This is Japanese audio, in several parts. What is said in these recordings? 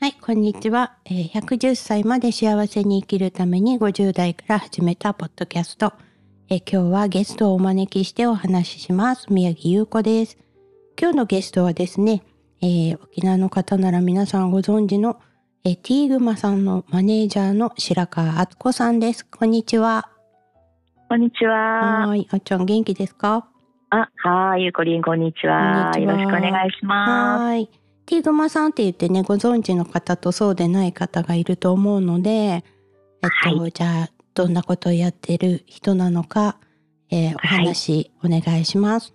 はい、こんにちは。えー110歳まで幸せに生きるために50代から始めたポッドキャスト。えー今日はゲストをお招きしてお話しします。宮城優子です。今日のゲストはですね、えー沖縄の方なら皆さんご存知の、えーティーグマさんのマネージャーの白川敦子さんです。こんにちは。こんにちは。はーい、あっちゃん元気ですか？あ、はい、ゆうこりん、こんにちは。よろしくお願いしまはーい。ティーグマさんって言ってね、ご存知の方とそうでない方がいると思うので、えっと、はじゃあ、どんなことをやってる人なのか、えーお話、お願いします。す。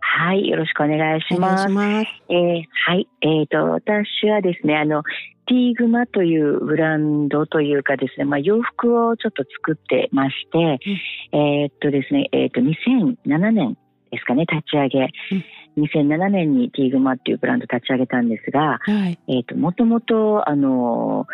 はい、よろしくお願いします。します。えーはい、えっ、と、私はですね、あの、ティーグマというブランドというかですね、まあ、洋服をちょっと作ってまして、えーっとですね、えーっと、2007年ですかね、立ち上げ。2007年にティーグマっていうブランド立ち上げたんですが、はい。えっ、と、もともと、あの、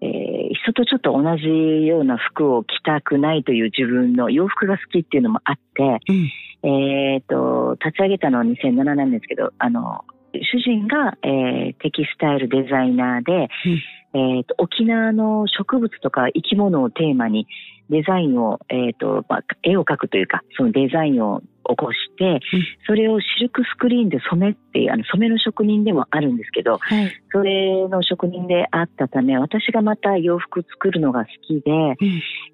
えー人とちょっと同じような服を着たくないという自分の洋服が好きっていうのもあって、うん。えっ、と、立ち上げたのは2007年ですけど、あの、主人が、えーテキスタイルデザイナーで、えっ、と、沖縄の植物とか生き物をテーマにデザインを、えっ、と、まあ、絵を描くというか、そのデザインを起こして、それをシルクスクリーンで染めっていう、あの、染めの職人でもあるんですけど、はい。それの職人であったため、私がまた洋服作るのが好きで、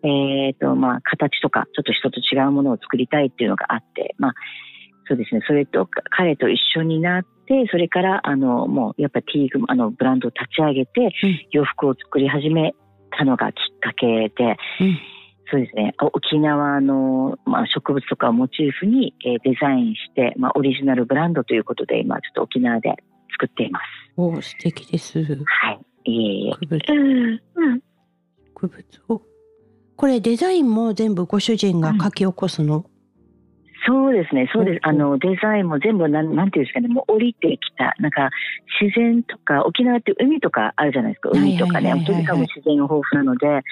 うん。えっ、と、まあ、形とか、ちょっと人と違うものを作りたいっていうのがあって、まあ、そうですね、それと、彼と一緒になって、それから、あの、もう、やっぱりティーグ、あの、ブランドを立ち上げて、洋服を作り始めたのがきっかけで、うん。そうですね、お沖縄の、まあ、植物とかをモチーフに、えーデザインして、まあ、オリジナルブランドということで、今、ちょっと沖縄で作っています。お素敵です。はい。いえいえ。植物、うん。植物を。これデザインも全部ご主人が書き起こすの、そうですね、そうです。うんあの、デザインも全部なん、なんていうんですかね、もう降りてきた、なんか、自然とか、沖縄って海とかあるじゃないですか、海とかね、とにかく自然が豊富なので、うん。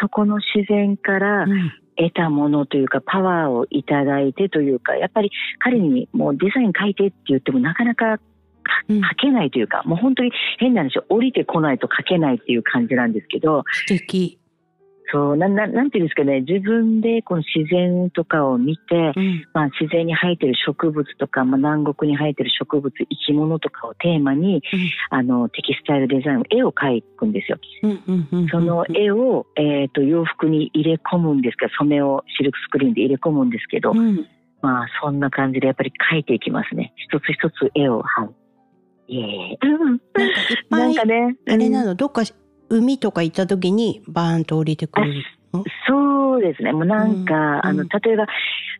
そこの自然からうん。得たものというか、パワーをいただいてというか、やっぱり彼にもうデザイン書いてって言ってもなかなかうん書けないというか、もう本当に変な話、降りてこないと書けないっていう感じなんですけど、素敵。そう、なん、なんなんていうんですかね、自分でこの自然とかを見て、うん。まあ、自然に生えてる植物とか、まあ、南国に生えてる植物、生き物とかをテーマに、あの、テキスタイルデザイン、絵を描くんですよ。うん。うん。うん。その絵を、えっ、と、洋服に入れ込むんですけど、染めをシルクスクリーンで入れ込むんですけど、うん。まあ、そんな感じでやっぱり描いていきますね。一つ一つ絵を、はい。いえいえ。うんなんかいっぱないんかね。あれなうんの、どっか海とか行った時にバーンと降りてくる？そうですね。もうなんか、うんあの、例えば、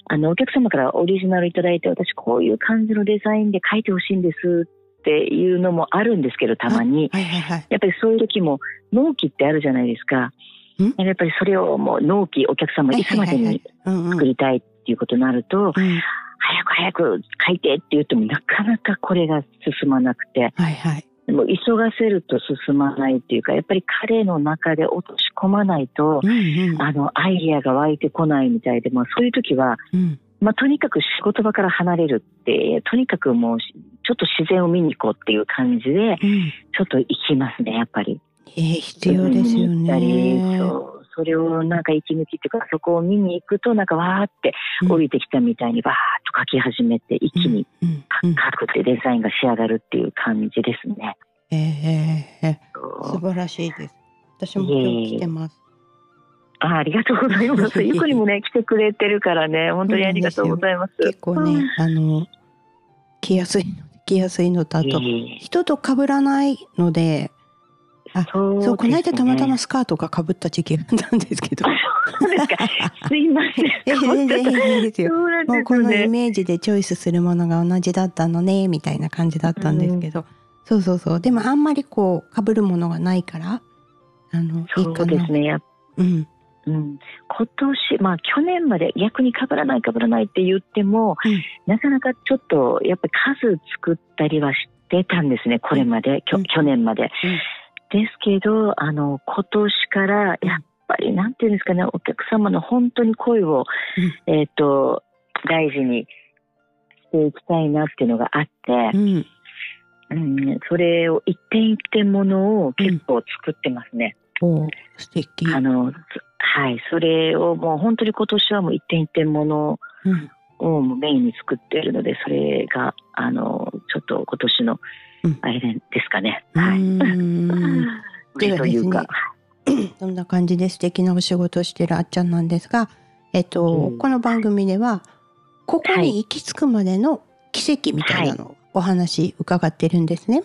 あの、お客様からオリジナルいただいて、私こういう感じのデザインで描いてほしいんですっていうのもあるんですけど、たまに。はいはいはい。やっぱりそういう時も、納期ってあるじゃないですか。ん？やっぱりそれをもう納期、お客様いつまでに。作りたいっていうことになると、うん。早く早く書いてって言ってもなかなかこれが進まなくて、はいはい。でも急がせると進まないっていうか、やっぱり彼の中で落とし込まないと、うんうん。あの、アイディアが湧いてこないみたいで、まあそういう時は、うん。まあとにかく仕事場から離れるって、とにかくもう、ちょっと自然を見に行こうっていう感じで、うん。ちょっと行きますね、やっぱり。えー、必要ですよね。それをなんか息抜きっていうか、そこを見に行くと、なんかわーってうん降りてきたみたいにわーっと描き始めて、一気に。描くってデザインが仕上がるっていう感じですね。えーえ素晴らしいです。私も今日来てます。あありがとうございます。ゆくりもね、来てくれてるからね、本当にありがとうございます。結構ね、あの、着やすいの、着やすいのと、あと、人と被らないので、あそうね。そう、この間たまたまスカートが被った時期があったんですけど。そうですか。すいません。え全然平気ですよ。そうなんもうこのイ。メージでチョイスするものが同じだったのねみたいな感じだったんですけど、そうそうそう。でもあんまりこう被るものがないからあのいそいかな。うですね。うん。うん、今年、まあ去年まで逆に被らない被らないって言っても、うん。なかなかちょっとやっぱり数作ったりはしてたんですね、これまで、きょうん。去年まで。ですけど、あの、今年からやっぱりなんていうんですかね、お客様の本当に声を、えっ、と、大事にしていきたいなっていうのがあって、うん。うん、それを一点一点ものを結構作ってますね。お素敵。あの、はい、それをもう本当に今年はもう一点一点ものうん。をメインに作っているので、それが、あの、ちょっと今年のうん、あれですかね。うはい。ーん売りというか。そんな感じで素敵なお仕事をしてるあっちゃんなんですが、えっと、うんこの番組ではここはいに行き着くまでの奇跡みたいなのをお話伺ってるんですね。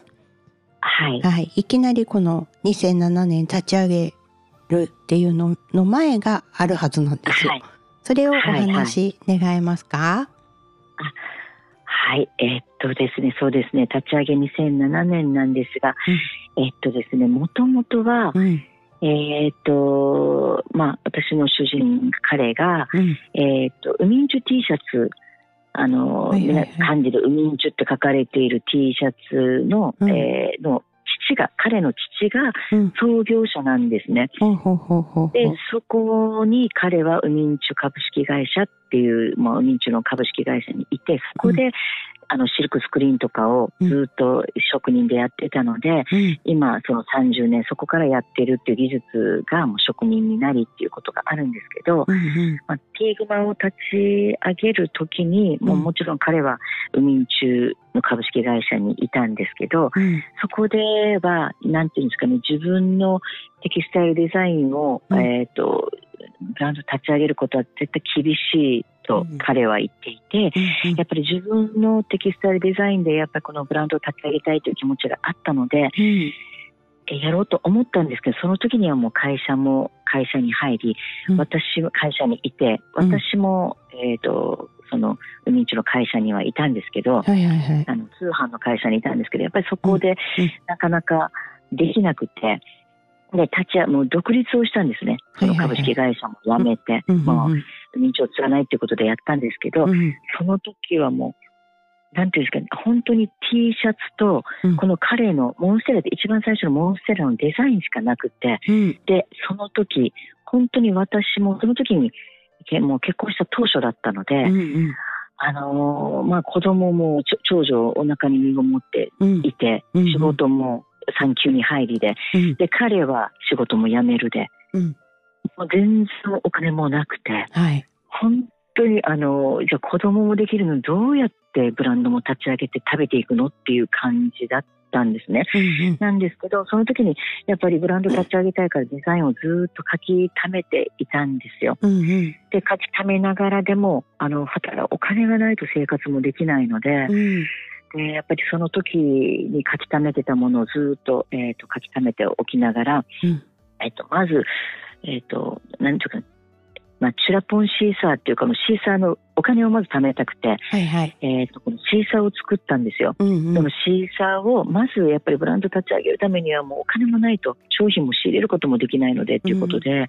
はい。はい、いきなりこの2007年立ち上げるっていうのの前があるはずなんですよ。はい。それをおはいはい話願えますか？はい。えーっとですね、そうですね、立ち上げ2007年なんですが、えーっとですね、もともとは、うん。えーっと、まあ、私の主人、彼が、うん。えーっと、ウミンチュ T シャツ、あの、はいはいはい。皆漢字でウミンチュって書かれている T シャツの、うん。えーの父が、彼の父がうん。創業者なんですね。ほうほうほうほうほう。で、そこに彼はウミンチュ株式会社っていう、まあ、ウミンチュの株式会社にいて、そこで、あの、シルクスクリーンとかをずっと職人でやってたので、うん。今、その30年、そこからやってるっていう技術がもう職人になりっていうことがあるんですけど、うんうん。まあ、ティーグマを立ち上げるときに、もううん。もちろん彼はウミンチュの株式会社にいたんですけど、うん。そこでは、なんていうんですかね、自分のテキスタイルデザインを、うん。えっ、と、ブランド立ち上げることは絶対厳しいとうん彼は言っていて、うんやっぱり自分のテキスタイルデザインでやっぱりこのブランドを立ち上げたいという気持ちがあったので、うん。えやろうと思ったんですけど、その時にはもう会社も会社に入り、うん。私も会社にいて、うん私も、えっ、と、その、ウミンチュの会社にはいたんですけど、はいはいはい。あの通販の会社にいたんですけど、やっぱりそこでなかなかできなくて、で、立ち会もう独立をしたんですね。その株式会社も辞めて、うんう認知を継がないっていうことでやったんですけど、うんその時はもう、なんていうんですかね、本当に T シャツとうん、この彼のモンステラで一番最初のモンステラのデザインしかなくて、うん。で、その時、本当に私も、その時に、けもう結婚した当初だったので、うんあのーまあ子供も長女をお腹に身ごもってうん。いて、うんうん。仕事も産休に入りで、うん。で、彼は仕事も辞めるで、うん。もう全然お金もなくて、はい。本当にあの、じゃあ子供もできるのにどうやってブランドも立ち上げて食べていくのっていう感じだったんですね。うんうん。なんですけど、その時にやっぱりブランド立ち上げたいからデザインをずっと書き溜めていたんですよ。うんうん。で、書き溜めながらでも、あの、働お金がないと生活もできないので、うんでやっぱりその時に書き溜めてたものをずっと,、えー、と書き溜めておきながら、うんえっとまず、えっとなんていうか、まあ、チュラポンシーサーっていうかシーサーのお金をまず貯めたくて、はいはい。えっとこのシーサーを作ったんですよ。うんうんでもシーサーをまずやっぱりブランド立ち上げるためにはもうお金もないと商品も仕入れることもできないのでっていうことで、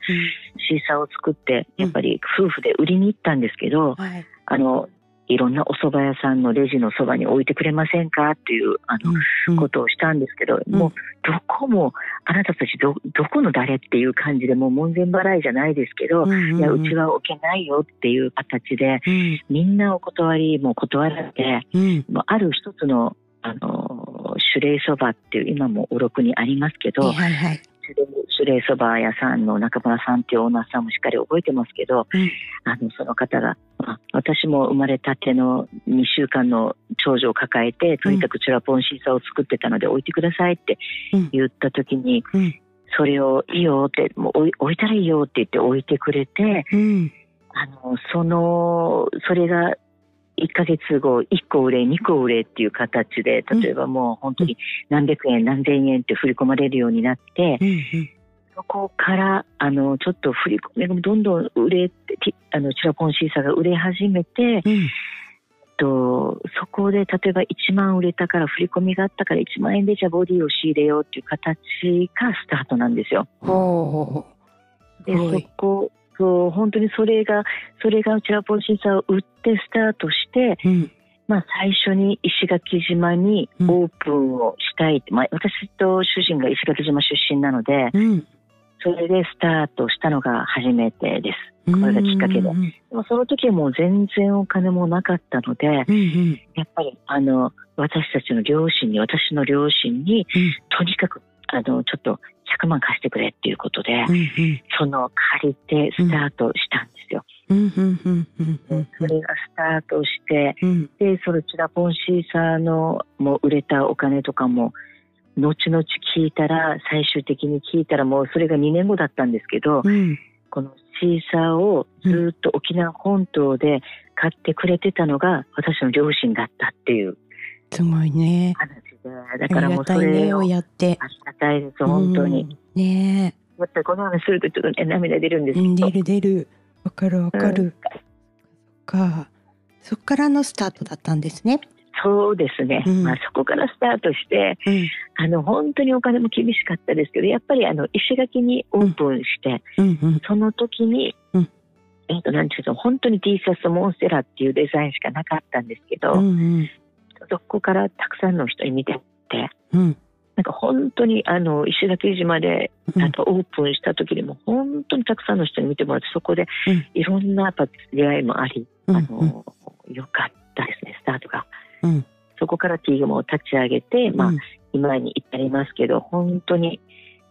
シーサーを作ってやっぱり夫婦で売りに行ったんですけど、はい。あのいろんなお蕎麦屋さんのレジのそばに置いてくれませんか？っていうあの、うんことをしたんですけど、ん。もうどこもあなたたちどどこの誰っていう感じでもう門前払いじゃないですけど、うんうんうん。いやうちは置けないよっていう形でうん。みんなお断りも断られてうん。もうある一つのあの種類そばっていう今もおろくにありますけど、はいはいはい。種類そば屋さんの中村さんっていうオーナーさんもしっかり覚えてますけど、うん。あのその方が、まあ私も生まれたての2週間の長女を抱えてとにかくチュラポンシーサーを作ってたので置いてくださいってうん。言った時に、うん。それをいいよってもう置い置いたらいいよって言って置いてくれてうん。あのそのそれが1ヶ月後1個売れ2個売れっていう形で例えばもう本当に何百円何千円って振り込まれるようになって、うんそこから、あの、ちょっと振り込みがどんどん売れあの、チュラポンシーサーが売れ始めて、うん。と、そこで例えば1万売れたから振り込みがあったから1万円でじゃあボディを仕入れようっていう形がスタートなんですよ。ほうで、はい。そこ、そう、本当にそれが、それがチュラポンシーサーを売ってスタートして、うん。まあ最初に石垣島にオープンをしたいって、まあ私と主人が石垣島出身なので、うん。それでスタートしたのが初めてです。これがきっかけで。うんでもその時はもう全然お金もなかったので、うんうん。やっぱりあの私たちの両親に、私の両親に、とにかくあのちょっと100万貸してくれっていうことで、うんうん。その借りてスタートしたんですよ。それがスタートして、うん。で、そのチラポンシーサーのもう売れたお金とかも、後々聞いたら、最終的に聞いたらもうそれが2年後だったんですけど、うん。このシーサーをずっと沖縄本島で買ってくれてたのが私の両親だったっていう。すごいね。話で、あだからもうそれををやって。ありがたいです、本当に。うん。ねやっぱりこの話するとちょっとね、涙出るんでえ。すけど。出る出る。わかるわかる。うんか。そっからのスタートだったんですね。そうですね、うんまあ、そこからスタートして、うんあの本当にお金も厳しかったですけど、やっぱりあの石垣にオープンして、うんうんその時に、うんえっとなんていうの、本当に T シャツモンステラっていうデザインしかなかったんですけど、うんうんそこからたくさんの人に見てって、うんなんか本当にあの石垣島でうんあとオープンした時にも本当にたくさんの人に見てもらって、そこでうんいろんなやっぱ出会いもあり、うんあの、よかったですね、スタートが。うんそこからティーグも立ち上げて、まあ、うん今に至りますけど、本当に、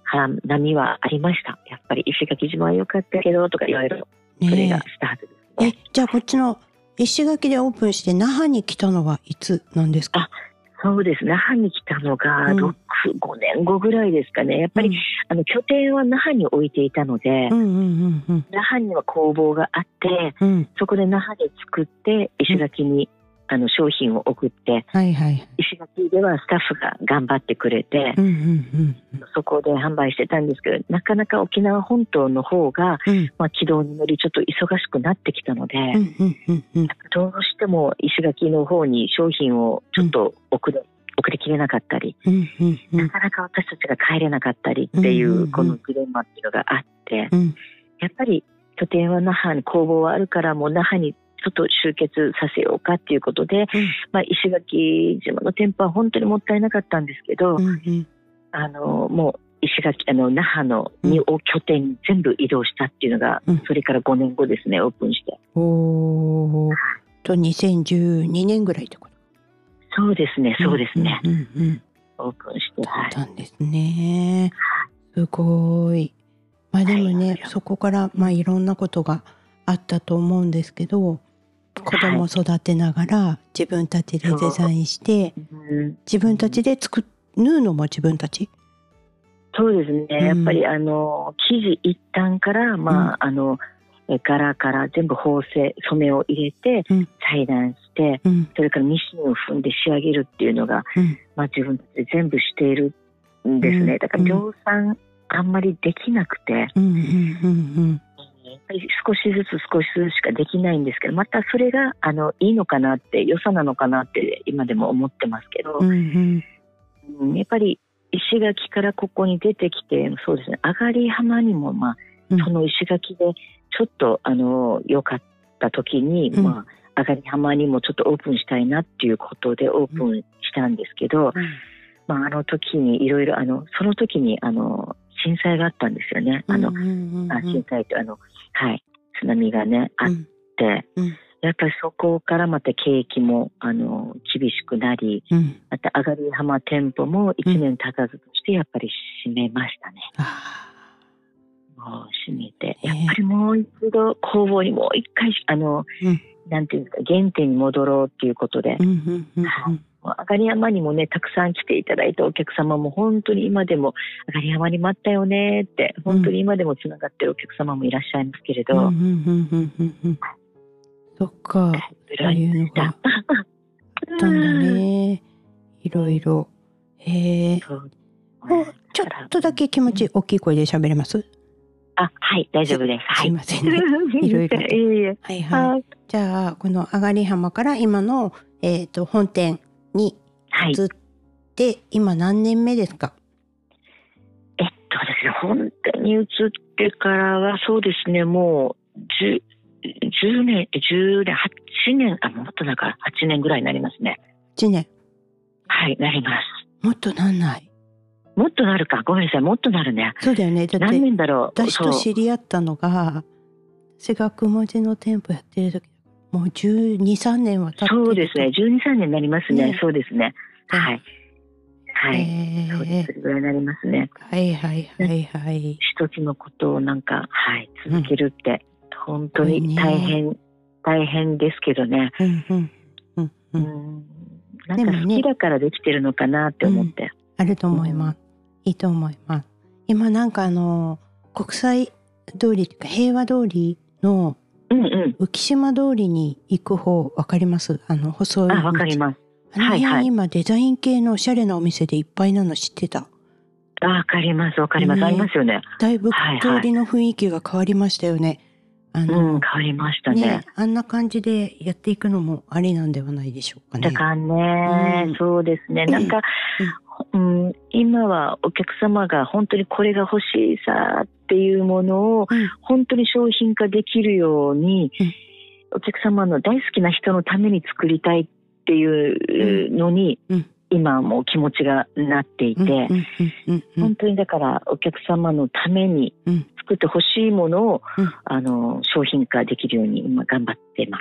は波はありました。やっぱり石垣島は良かったけど、とかいろいろ、それがねスタートですえ。ね。え、じゃあこっちの石垣でオープンして那覇に来たのはいつなんですか？そうです。那覇に来たのが、うん6、5年後ぐらいですかね。やっぱり、あの、拠点は那覇に置いていたので、うんうんうんうん那覇には工房があって、うん。そこで那覇で作って、石垣に、あの、商品を送って、はいはい。石垣ではスタッフが頑張ってくれて、うんうんそこで販売してたんですけど、なかなか沖縄本島の方が、うん。うんまあ、軌道に乗りちょっと忙しくなってきたので、うんうんうんうん。どうしても石垣の方に商品をちょっと送れ、送りきれなかったり、うんうんうなんかなか私たちが帰れなかったりっていうんうんうん。う、このジレンマっていうのがあって、うん。やっぱり拠点は那覇に工房はあるから、もう那覇にちょっと集結させようかっていうことで、まあ、石垣島の店舗は本当にもったいなかったんですけど、うんうん。あのもう石垣あの那覇のにを拠点に全部移動したっていうのが、うん。それから5年後ですねオープンして。おー。と2012年ぐらいってことそうですねそうですね、うんうんうん。オープンしてだはい。ったんですね。すごい。まあでもね、はいそこからまあいろんなことがあったと思うんですけど、子供育てながら自分たちでデザインして、うん自分たちで作っ縫うのも自分たち？そうですね、うん。やっぱりあの生地一旦から、まああのえ柄から全部縫製染めを入れて、うん。裁断してうん。それからミシンを踏んで仕上げるっていうのが、うん。まあ、自分たちで全部しているんですね、うん。だから量産あんまりできなくて、うんうんうんやっぱり少しずつ少しずつしかできないんですけどまたそれがあのいいのかなって良さなのかなって今でも思ってますけどうんう、ん。うんやっぱり石垣からここに出てきてそうですね上がり浜にも、まうん。あ、その石垣でちょっとあの良かった時に、うん。まあ、上がり浜にもちょっとオープンしたいなっていうことでオープンしたんですけど、まあ、あの時にいろいろあのその時にあの震災があったんですよね。あのうんうんうんあ震災とあの、はい、津波がね、あっうんて、うん。やっぱりそこからまた景気もあの厳しくなり、うん。また上がり浜店舗も1年経たずとしてやっぱり閉めましたね。あもう閉めて、ええ。やっぱりもう一度工房にもう一回、あの、うんなんていうんですか、原点に戻ろうっていうことで、ーうんうんうんうんもう上がり山にもね、たくさん来ていただいたお客様も本当に今でも、上がり山に待ったよねって、本当に今でもつながってるお客様もいらっしゃいますけれど、そっか、そういうのがあったんだね。いろいろ。へえ。ちょっとだけ気持ち大きい声で喋れます？あ、はい、大丈夫です。はい。すいませんね。いろいろ はいはい。はい。じゃあ、この上がり浜から今の、えっ、と、本店にはい。移って、今何年目ですか？えっとですね、本当に移ってからは、そうですね、もう、10、10年、10年、8年、あ、もっとなんか8年ぐらいになりますね。?1 年。はい、なります。もっとなんない？もっとなるか。ごめんなさい。もっとなるね。そうだよね。だっ何て、年だろう。私と知り合ったのが、私が雲地の店舗やってる時、もう12、3年は経ってるそうですね。12、3年になりますね。ねそうですね。はい。はい。へそうです。それぐらいになりますね。はいはいはいはい。一つのことをなんか、はい、続けるって、本当に大変、大変ですけどね。うんうんうんう。うんん。なんか好きだからできてるのかなって思って。あると思います。いいと思います。今なんかあの国際通りっていうか平和通りのうんうん。浮島通りに行く方わかります？あの細いあ、わかります。あの辺、はいはい今デザイン系のおしゃれなお店でいっぱいなの知ってた？あわかります、わかります。ねありますよね。だいぶ通りの雰囲気が変わりましたよね。あうん、の、変わりましたね。ねあんな感じでやっていくのもありなんではないでしょうかねだ。からね、うんそうですね。なんか、うん、今はお客様が本当にこれが欲しいさっていうものをうん。本当に商品化できるように、うん。お客様の大好きな人のために作りたいっていうのに、うん。今もう気持ちがなっていて、本当にだからお客様のためにうん。作ってほしいものを、うん。あの商品化できるように今頑張ってま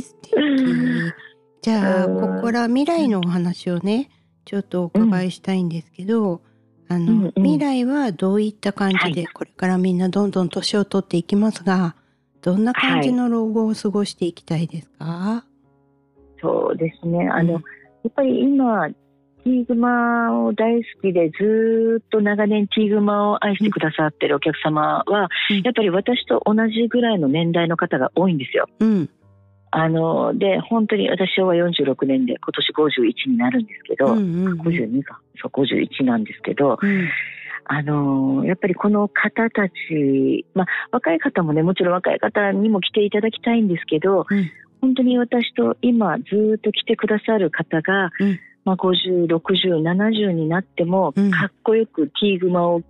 す。じゃあうん。ここから未来のお話をねちょっとお伺いしたいんですけど、あの、うんうん。未来はどういった感じで、はこれからみんなどんどん年を取っていきますがどんな感じの老後を過ごしていきたいですか、そうですね。あの、うんやっぱり今、ティーグマを大好きで、ずーっと長年ティーグマを愛してくださってるお客様は、うん。やっぱり私と同じぐらいの年代の方が多いんですよ。うんあの、で、本当に私昭和46年で今年51になるんですけど、うんうんうん。52か、そう、51なんですけど、うん。あのやっぱりこの方たち、まあ、若い方もね、もちろん若い方にも来ていただきたいんですけど、うん。本当に私と今ずーっと来てくださる方が、うん。まあ、50、60、70になっても、うん。かっこよくティーグマを着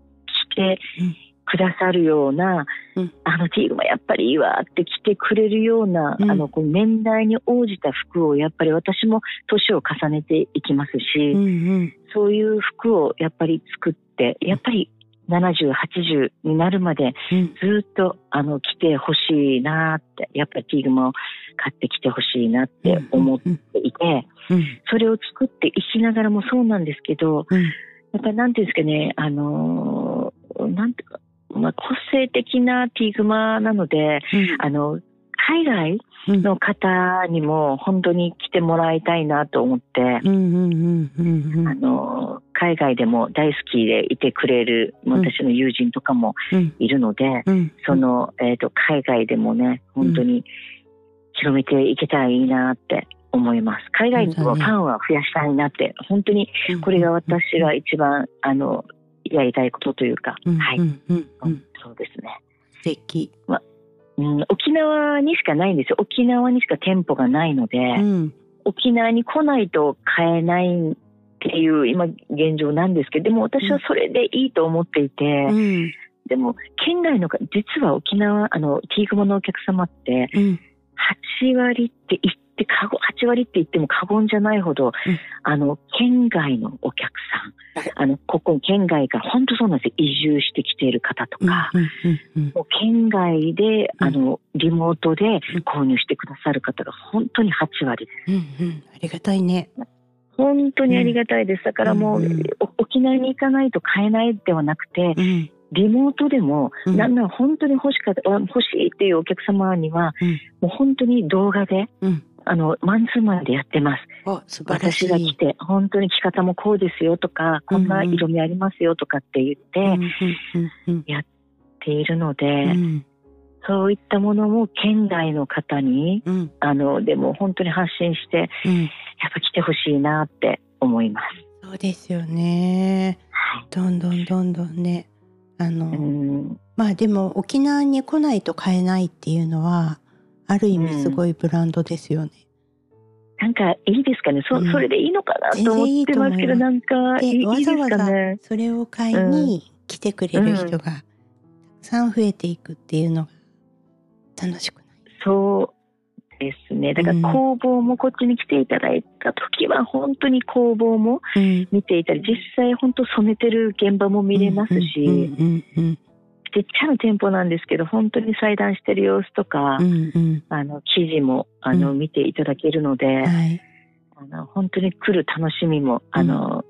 てうんくださるような、うん。あのティーグマやっぱりいいわって着てくれるような、うん。あのこう年代に応じた服をやっぱり私も年を重ねていきますし、うんうん。そういう服をやっぱり作って、やっぱり70、80になるまでうん。ずっとあの着てほしいなって、やっぱりティーグマを買ってきてほしいなって思っていて、うん。それを作っていきながらもそうなんですけど、うん。やっぱりなんていうんですかね、あのーなんていうか、まあ、個性的なティーグマなので、あの、海外うん。の方にも本当に来てもらいたいなと思って、うんうんうんうんうん。あの、海外でも大好きでいてくれる私の友人とかもうん。いるので、うん。その、えっ、と、海外でもね、本当に広めていけたらいいなって思います。海外のファンは増やしたいなって、本当にこれが私が一番、あの、やりたいことというか、うんはい、うんうんうん。そうですね。素敵。うん、沖縄にしかないんですよ。沖縄にしか店舗がないので、うん。沖縄に来ないと買えないっていう今現状なんですけど、でも私はそれでいいと思っていて、うん。でも県外のか、実は沖縄、あの、ティーグモのお客様って、うん。8割って言って、過言、8割って言っても過言じゃないほど、うん。あの、県外のお客さん、あの、ここ、県外から、本当そうなんです。よ。移住してきている方とか、うんうんうんもう県外で、うん。あの、リモートで購入してくださる方が本当に8割です。うんうんありがたいね。本当にありがたいです。だからもう、うんお沖縄に行かないと買えないではなくて、うん。リモートでも、うん。なんなら本当に欲しかった、あ欲しいっていうお客様には、うん。もう本当に動画で、うんあの、マンツーマンでやってます。あ素晴らしい。私が来て、本当に着方もこうですよとか、こんな色味ありますよとかって言って、うんっているので、うん。そういったものも県外の方に、うん。あの、でも本当に発信して、うん。やっぱ来てほしいなって思います。そうですよね。はい。どんどんどんどんね。あの、うん、まあでも沖縄に来ないと買えないっていうのはある意味すごいブランドですよね。なんかいいですかね、そうんそれでいいのかなと思ってますけど、全なんかいいいいわですざわざかね。それを買いに来てくれる人がたくさん増えていくっていうのが楽しくない。そうでですね。だから工房もこっちに来ていただいた時は本当に工房も見ていたり、実際本当染めてる現場も見れますし、ちっちゃな店舗なんですけど本当に裁断してる様子とか、うんうん、あの記事もあの、見ていただけるので、はい、あの本当に来る楽しみもあの、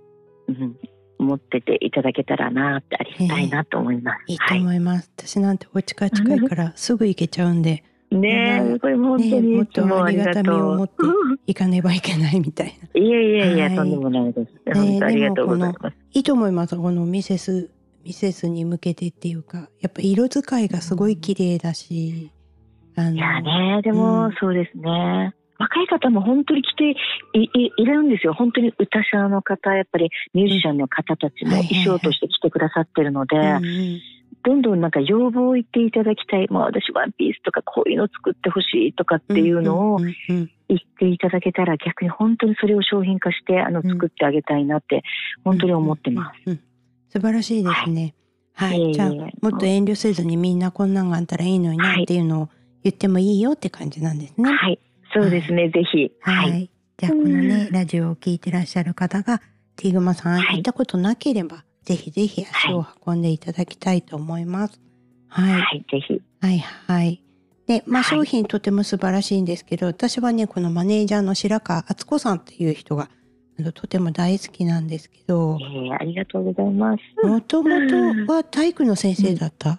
うん、持ってていただけたらなってありがたいなと思います。いいと思います。はい、私なんてお家から近いからすぐ行けちゃうんで。ねえ、これ本当に、ね、もっとありがたみを持っていかねばいけないみたいな。いやいやいや、はい、とんでもないです。本当ありがとうございます。いいと思います。このミセスミセスに向けてっていうか、やっぱ色使いがすごい綺麗だし。あのいやね、でも、そうですね。若い方も本当に来ていいいるんですよ。本当に歌者の方、やっぱりミュージシャンの方たちも衣装として来てくださってるので、どんどんなんか要望を言っていただきたい。まあ私ワンピースとかこういうの作ってほしいとかっていうのを言っていただけたら逆に本当にそれを商品化してあの作ってあげたいなって本当に思ってます。素晴らしいですね。はい。はい、じゃあ、もっと遠慮せずにみんなこんなんがあったらいいのになっていうのを言ってもいいよって感じなんですね。はい。そうですね、ぜひ。はい。じゃあ、このね、ラジオを聞いてらっしゃる方が、ティグマさん行ったことなければ、ぜひぜひ足を運んでいただきたいと思います。はい。はい、ぜひ。はいはい。で、まあ商品とても素晴らしいんですけど、私はね、このマネージャーの白川敦子さんっていう人が、とても大好きなんですけど。えー、ありがとうございます。もともとは体育の先生だった、うん、あ、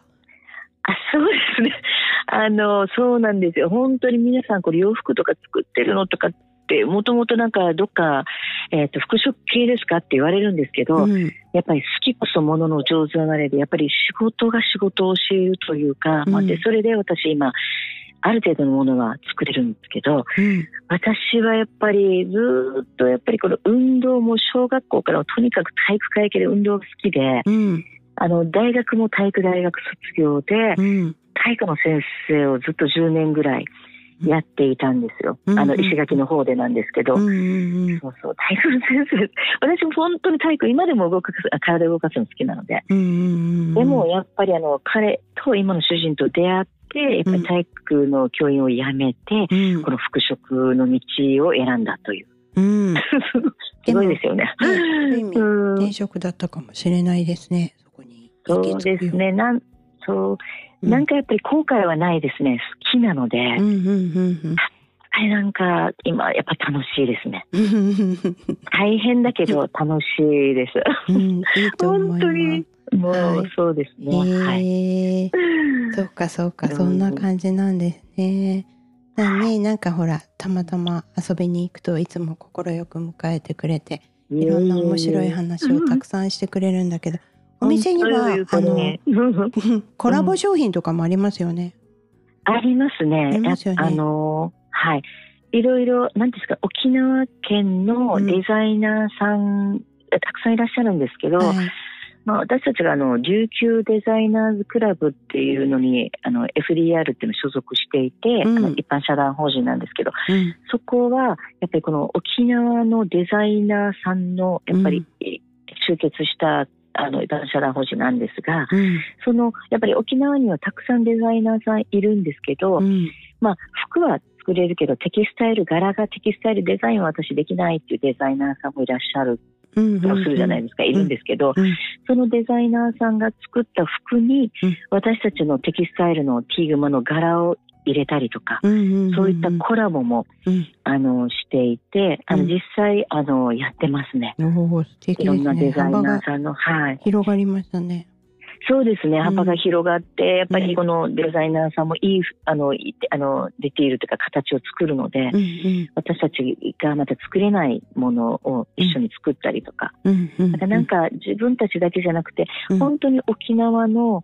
そうですね。あの、そうなんですよ。本当に皆さんこれ洋服とか作ってるのとかって、もともとなんかどっか、えっ、ー、と、服飾系ですかって言われるんですけど、うん、やっぱり好きこそものの上手なれで、やっぱり仕事が仕事を教えるというか、うん、まあ、で、それで私今、ある程度のものは作れるんですけど、うん、私はやっぱりずっとやっぱりこの運動も小学校からとにかく体育会系で運動が好きで、うん、あの大学も体育大学卒業で、うん、体育の先生をずっと10年ぐらいやっていたんですよ。あの、石垣の方でなんですけど。そうそう、体育の先生。私も本当に体育、今でも動く、体を動かすの好きなので。でも、やっぱりあの、彼と今の主人と出会って、やっぱり体育の教員を辞めて、うん、この服飾の道を選んだという。うん、すごいですよね。転職だったかもしれないですね。そこに。そうですね。なん、そう。なんかやっぱり後悔はないですね。好きなので。うんうんうんうんあれなんか今やっぱ楽しいですね。大変だけど楽しいです。うん、いい本当にもうそうですね。はい。そうかそうか、そんな感じなんですね。だね、なんかほら、たまたま遊びに行くといつも快く迎えてくれて、いろんな面白い話をたくさんしてくれるんだけど、お店には、あの、コラボ商品とかもありますよね。ありますね。ありますよね。あの、はい。いろいろ、なんですか、沖縄県のデザイナーさん、うん、たくさんいらっしゃるんですけど、はいまあ、私たちがあの琉球デザイナーズクラブっていうのにあの FDR っていうの所属していて、うん、あの一般社団法人なんですけど、うん、そこはやっぱりこの沖縄のデザイナーさんのやっぱり集結したあの一般社団法人なんですが、うん、そのやっぱり沖縄にはたくさんデザイナーさんいるんですけど、まあ、服は作れるけどテキスタイル柄がテキスタイルデザインは私できないっていうデザイナーさんもいらっしゃるとするじゃないですか、いるんですけど、そのデザイナーさんが作った服に、私たちのテキスタイルのティーグマの柄を入れたりとか、そういったコラボも、あのしていて、あの実際あのやってますね。いろんなデザイナーさんの、はい、広がりましたね。そうですね、幅が広がって、やっぱりこのデザイナーさんもいい、あの、あのディティールというか形を作るので、うんうん、私たちがまた作れないものを一緒に作ったりとか、うんうん、なんか自分たちだけじゃなくて、本当に沖縄の、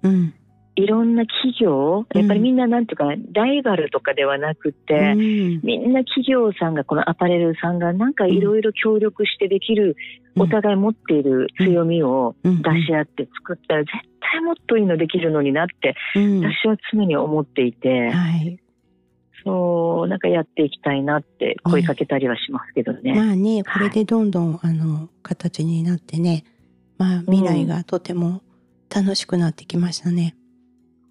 いろんな企業、やっぱりみんななんていうか、ライバルとかではなくて、うん、みんな企業さんが、このアパレルさんがなんかいろいろ協力してできる、お互い持っている強みを出し合って作ったら、絶対もっといいのできるのになって、私は常に思っていて、はい、そう、なんかやっていきたいなって声かけたりはしますけどね。まあね、これでどんどん、あの、形になってね、まあ未来がとても楽しくなってきましたね。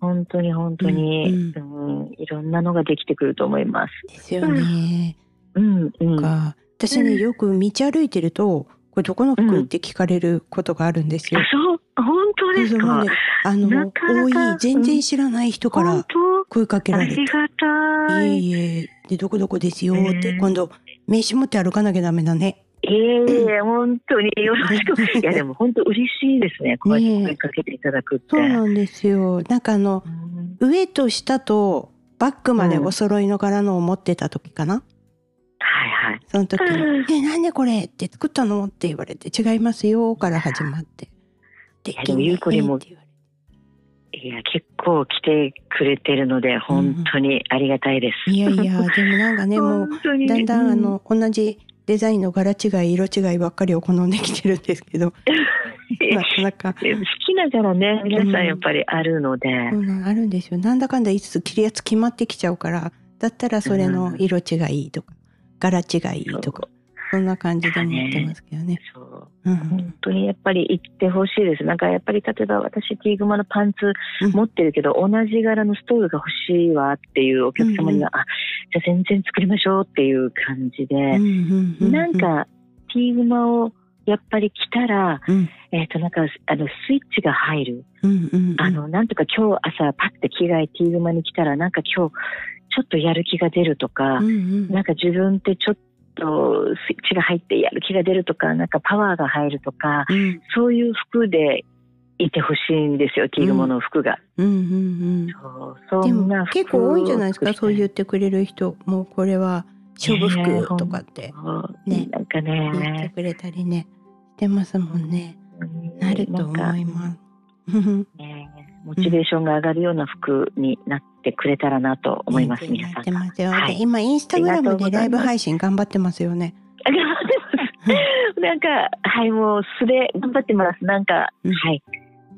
本当に本当に、うん、うん、いろんなのができてくると思います。ですよね。うん、うん。か私ねよく道歩いてるとこれどこの服って聞かれることがあるんですよ。あ、そう、本当ですか？ねあのなかなか多い全然知らない人から本声かけられてりがたい。いえいえでどこどこですよって、うん今度名刺持って歩かなきゃダメだね。いえいえ、本当によろしく。いや、でも本当嬉しいですね。こうやって声かけていただくって。そうなんですよ。なんかあのうん上と下とバッグまでお揃いの柄のを持ってた時かな？はいはい。その時にうん「えなんでこれ?」って作ったの？って言われて「違いますよ」から始まって「でやでもゆうこりんもいや、結構来てくれてるので、本当にありがたいです。いやいやでもなんかねもう だんだんあうの同じデザインの柄違い色違いばっかりを好んできてるんですけど。なかなか。好きな柄ね、皆さんやっぱりあるので、そうなんあるんですよ。なんだかんだいつつ着るやつ決まってきちゃうからだったらそれの色違いとか柄違いとかそんな感じで持ってますけどね。そう。うん。本当にやっぱり言ってほしいです。なんかやっぱり例えば私ティーグマのパンツうん持ってるけど、同じ柄のストールが欲しいわっていうお客様には、あ、じゃあ全然作りましょうっていう感じで、うんうんうんなんかティーグマをやっぱり着たら、うん。えっ、となんかあのスイッチが入る。うんうんうん。あの、なんとか今日朝パッて着替えティーグマに来たら、なんか今日ちょっとやる気が出るとか、うんうん。なんか自分ってちょっとスイッチが入ってやる気が出るとか、なんかパワーが入るとか、うん。そういう服でいてほしいんですよ、ティーグモの服が。うん。うんそううん、でも結構多いんじゃないですかそうう言ってくれる人。もうこれは勝負服とかって。ね。なんか言ってね、くれたりねしてますもんね。うん。なると思います。モチベーションが上がるような服になってくれたらなと思います、皆さん今インスタグラムでライブ配信頑張ってますよね。あ頑張ってます。なんか、はい、もう素で頑張ってます。なんか、うんはい。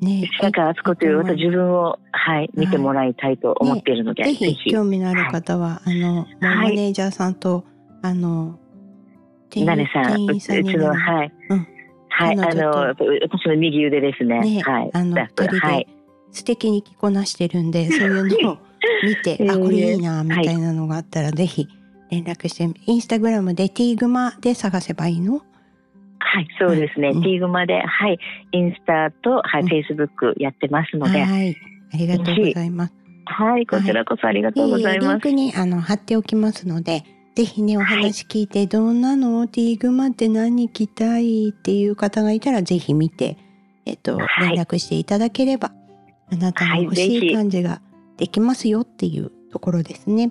ねなんか、あつこという、また自分を、はい、見てもらいたいと思っているので、ぜひ興味のある方は、あのマはいネージャーさんとあの店員さん、うちの、はい。うんはい、あの、私の右腕ですね。ね、はい。あの二人で。素敵に着こなしてるんで、そういうのを 見て、えーあこれいいなみたいなのがあったら、ぜひ連絡してインスタグラムでティーグマで探せばいいの？はい、そうですね。うん。ティーグマで、はい、インスタと、はい、うん。フェイスブックやってますので、はい。ありがとうございます。はい、こちらこそありがとうございます。リンクにあの貼っておきますので、ぜひねお話聞いて、どんなの？ティーグマって何着たいっていう方がいたらぜひ見て、えっとはい。連絡していただければ、あなたの欲しい感じができますよっていうところですね。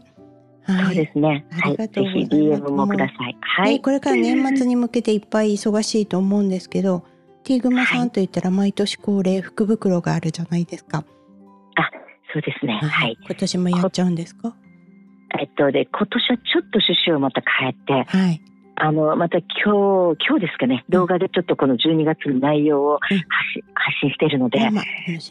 はそうですね。ありがとうございひます DM もください。はねい。これから年末に向けていっぱい忙しいと思うんですけど、ティーグマさんといったら毎年恒例福袋があるじゃないですか。そうですね。はい。今年もやっちゃうんですか？えっと、で、今年はちょっと趣旨をまた変えて、はい。あの、また今日、今日ですかね、動画でちょっとこの12月の内容を発うん信,、発信しているので、ぜ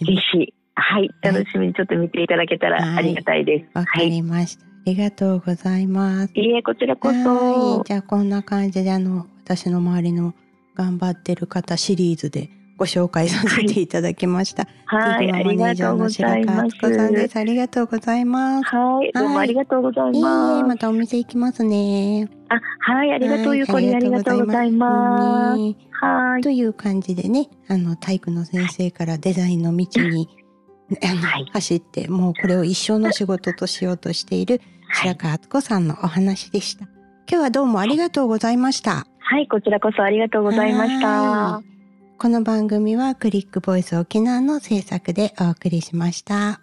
み。ひ、はい、楽しみにちょっと見ていただけたはいらありがたいです。わかはい。りました。ありがとうございます。いいえ、こちらこはそい。。じゃあこんな感じであの私の周りの頑張ってる方シリーズでご紹介させていただきました。はい、ありがとうございます。ありがとうございます。はい、どうもありがとうございます。またお店行きますね。あ、はい、ありがとう、ゆうこりん、ありがとうございます。ねはい。という感じでね、あの体育の先生からデザインの道に、走って、もうこれを一生の仕事としようとしている白川敦子さんのお話でした。今日はどうもありがとうございました。はい、こちらこそありがとうございました。はいこの番組はクリックボイス沖縄の制作でお送りしました。